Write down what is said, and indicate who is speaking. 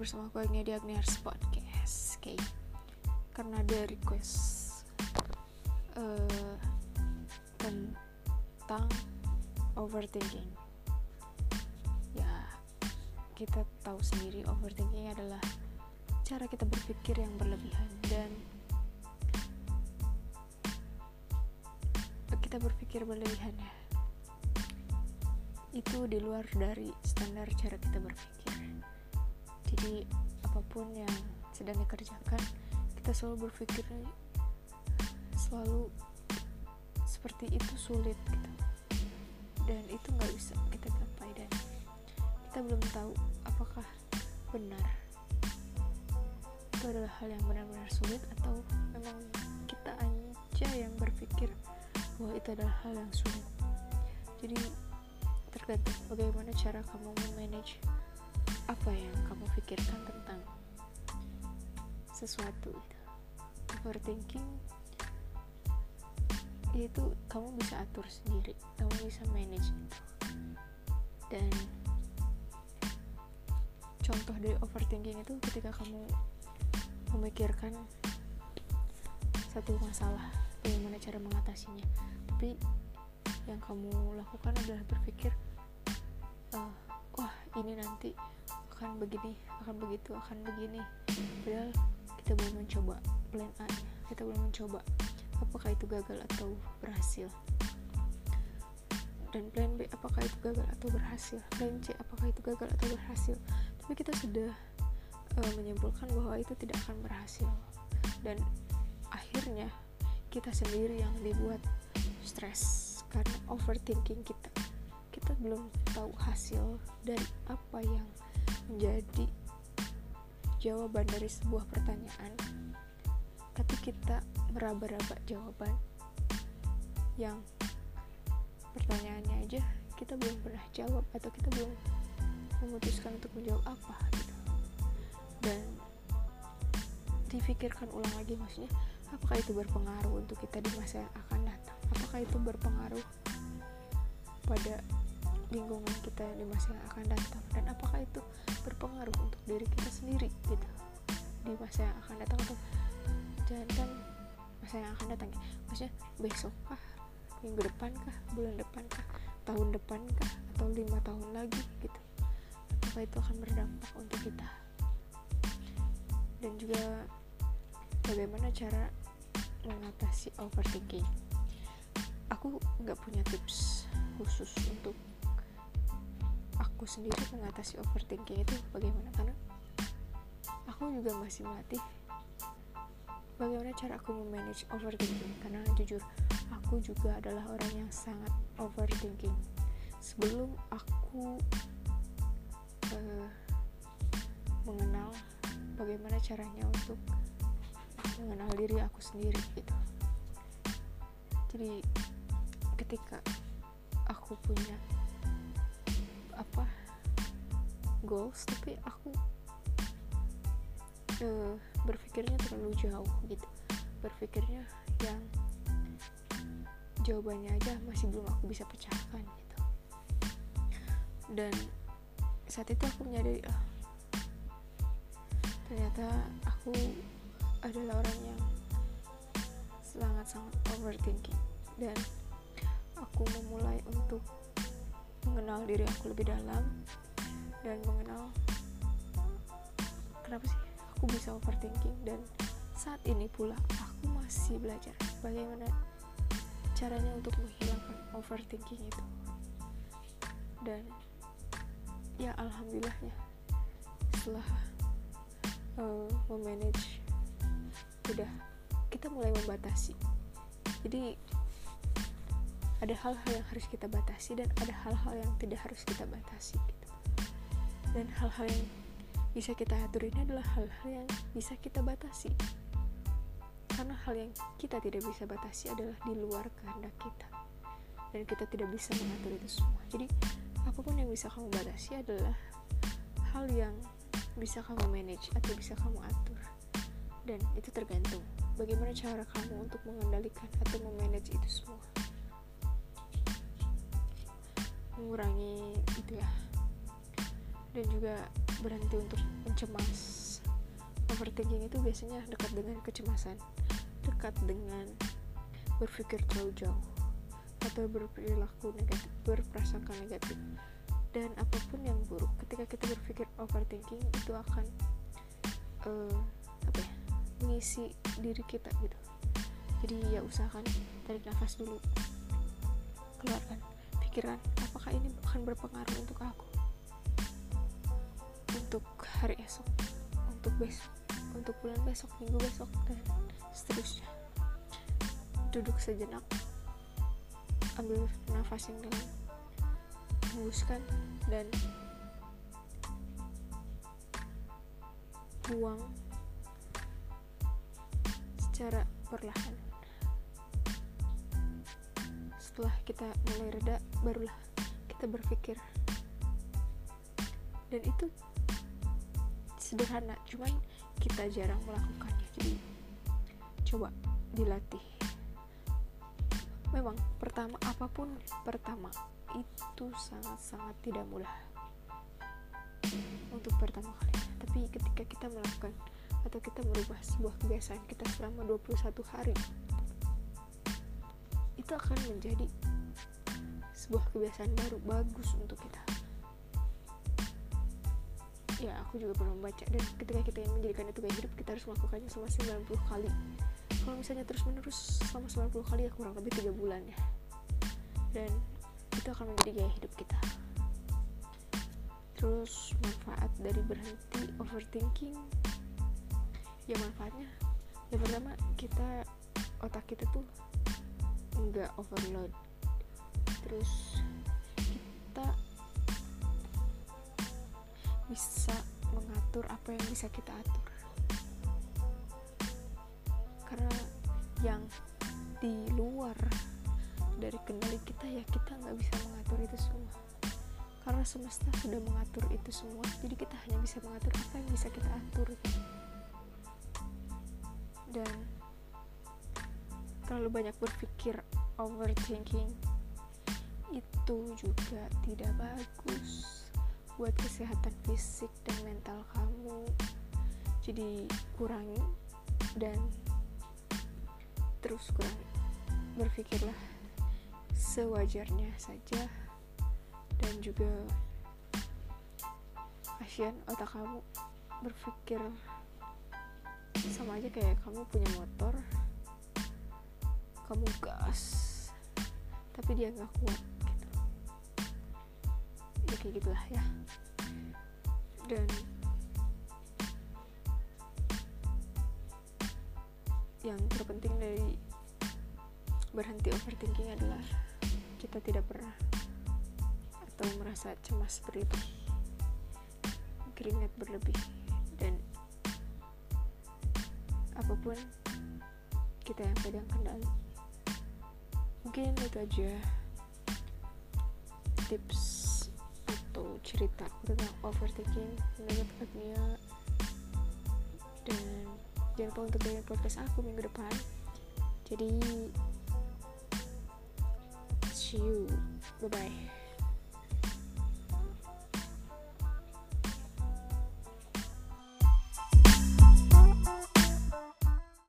Speaker 1: bersama aku Agnia di Agniars Podcast. Oke. Karena ada request uh, Tentang Overthinking. Ya Kita tahu sendiri overthinking adalah Cara kita berpikir yang berlebihan Dan Kita berpikir berlebihan ya. Itu di luar dari standar cara kita berpikir jadi apa pun yang sedang dikerjakan kita selalu berpikir selalu seperti itu sulit gitu. Dan itu nggak bisa kita capai dan kita belum tahu apakah benar itu adalah hal yang benar-benar sulit atau memang kita aja yang berpikir bahwa itu adalah hal yang sulit. Jadi tergantung bagaimana cara kamu memanage apa yang kamu pikirkan tentang sesuatu itu overthinking itu kamu bisa atur sendiri kamu bisa manage itu. Dan contoh dari overthinking itu ketika kamu memikirkan satu masalah bagaimana cara mengatasinya. Tapi yang kamu lakukan adalah berpikir uh, wah ini nanti akan begini akan begitu akan begini. Padahal kita belum mencoba plan A kita belum mencoba apakah itu gagal atau berhasil. Dan plan B apakah itu gagal atau berhasil? Plan C apakah itu gagal atau berhasil? Tapi kita sudah uh, menyimpulkan bahwa itu tidak akan berhasil. Dan akhirnya kita sendiri yang dibuat stres karena overthinking kita kita belum tahu hasil dari apa yang menjadi jawaban dari sebuah pertanyaan. Tapi kita meraba-raba jawaban yang pertanyaannya aja kita belum pernah jawab atau kita belum memutuskan untuk menjawab apa gitu. Dan difikirkan ulang lagi maksudnya apakah itu berpengaruh untuk kita di masa yang akan datang? Apakah itu berpengaruh pada lingkungan kita di masa yang akan datang? Dan apakah itu berpengaruh untuk diri kita sendiri gitu? Di masa yang akan datang atau jangan masa yang akan datang maksudnya besok kah minggu depan kah bulan depan kah tahun depan kah atau lima tahun lagi gitu? Apakah itu akan berdampak untuk kita? Dan juga bagaimana cara mengatasi overthinking? Aku nggak punya tips khusus untuk aku sendiri mengatasi overthinking itu bagaimana? Karena aku juga masih melatih bagaimana cara aku memanage overthinking. Karena jujur aku juga adalah orang yang sangat overthinking. Sebelum aku uh, mengenal bagaimana caranya untuk mengenal diri aku sendiri gitu. Jadi ketika aku punya apa goals tapi aku uh, berpikirnya terlalu jauh gitu. Berpikirnya yang jawabannya aja masih belum aku bisa pecahkan gitu. Dan saat itu aku menyadari oh, ternyata aku adalah orang yang sangat-sangat overthinking. Dan aku memulai untuk mengenal diri aku lebih dalam dan mengenal kenapa sih aku bisa overthinking. Dan saat ini pula aku masih belajar bagaimana caranya untuk menghilangkan overthinking itu. Dan ya alhamdulillahnya setelah uh, memanage udah kita mulai membatasi. Jadi ada hal-hal yang harus kita batasi dan ada hal-hal yang tidak harus kita batasi gitu. dan hal-hal yang bisa kita atur ini adalah hal-hal yang bisa kita batasi. Karena hal yang kita tidak bisa batasi adalah di luar kehendak kita. Dan kita tidak bisa mengatur itu semua. Jadi apa pun yang bisa kamu batasi adalah hal yang bisa kamu manage atau bisa kamu atur. Dan itu tergantung bagaimana cara kamu untuk mengendalikan atau memanage itu semua mengurangi itu ya. Dan juga berhenti untuk mencemas. Overthinking itu biasanya dekat dengan kecemasan dekat dengan berpikir terlalu jauh atau berperilaku negatif berprasangka negatif. Dan apa pun yang buruk ketika kita berpikir overthinking itu akan uh, apa ya mengisi diri kita gitu. Jadi ya usahakan tarik nafas dulu. Keluarkan pikiran apakah ini akan berpengaruh untuk aku? Untuk hari esok untuk besok untuk bulan besok minggu besok dan seterusnya. Duduk sejenak ambil nafas yang dalam hembuskan dan buang secara perlahan. Setelah kita mulai reda barulah kita berpikir. Dan itu sederhana cuman kita jarang melakukannya. Jadi coba dilatih. Memang pertama apa pun pertama itu sangat-sangat tidak mudah untuk pertama kali. Tapi ketika kita melakukan atau kita merubah sebuah kebiasaan kita selama 21 hari itu akan menjadi sebuah kebiasaan baru bagus untuk kita. Ya aku juga pernah membaca dan ketika kita yang menjadikan itu gaya hidup kita harus melakukannya selama 90 kali. Kalau misalnya terus menerus selama 90 kali ya kurang lebih 3 bulan ya. Dan itu akan menjadi gaya hidup kita. Terus manfaat dari berhenti overthinking? Ya manfaatnya. Yang pertama kita otak kita tuh nggak overload terus kita bisa mengatur apa yang bisa kita atur. Karena yang di luar dari kendali kita ya kita nggak bisa mengatur itu semua. Karena semesta sudah mengatur itu semua jadi kita hanya bisa mengatur apa yang bisa kita atur. Dan terlalu banyak berpikir overthinking itu juga tidak bagus buat kesehatan fisik dan mental kamu. Jadi kurangi dan terus kurangi. Berpikirlah sewajarnya saja dan juga kasihan otak kamu. Berpikir sama aja kayak kamu punya motor kamu gas tapi dia nggak kuat ya kayak gitulah ya. Dan yang terpenting dari berhenti overthinking adalah kita tidak pernah atau merasa cemas berlebih keringat berlebih dan apa pun kita yang pegang kendali. Mungkin itu aja tips atau cerita tentang overthinking menurut Agnia. Dan jangan lupa untuk dengerin podcast aku minggu depan. Jadi see you. Bye bye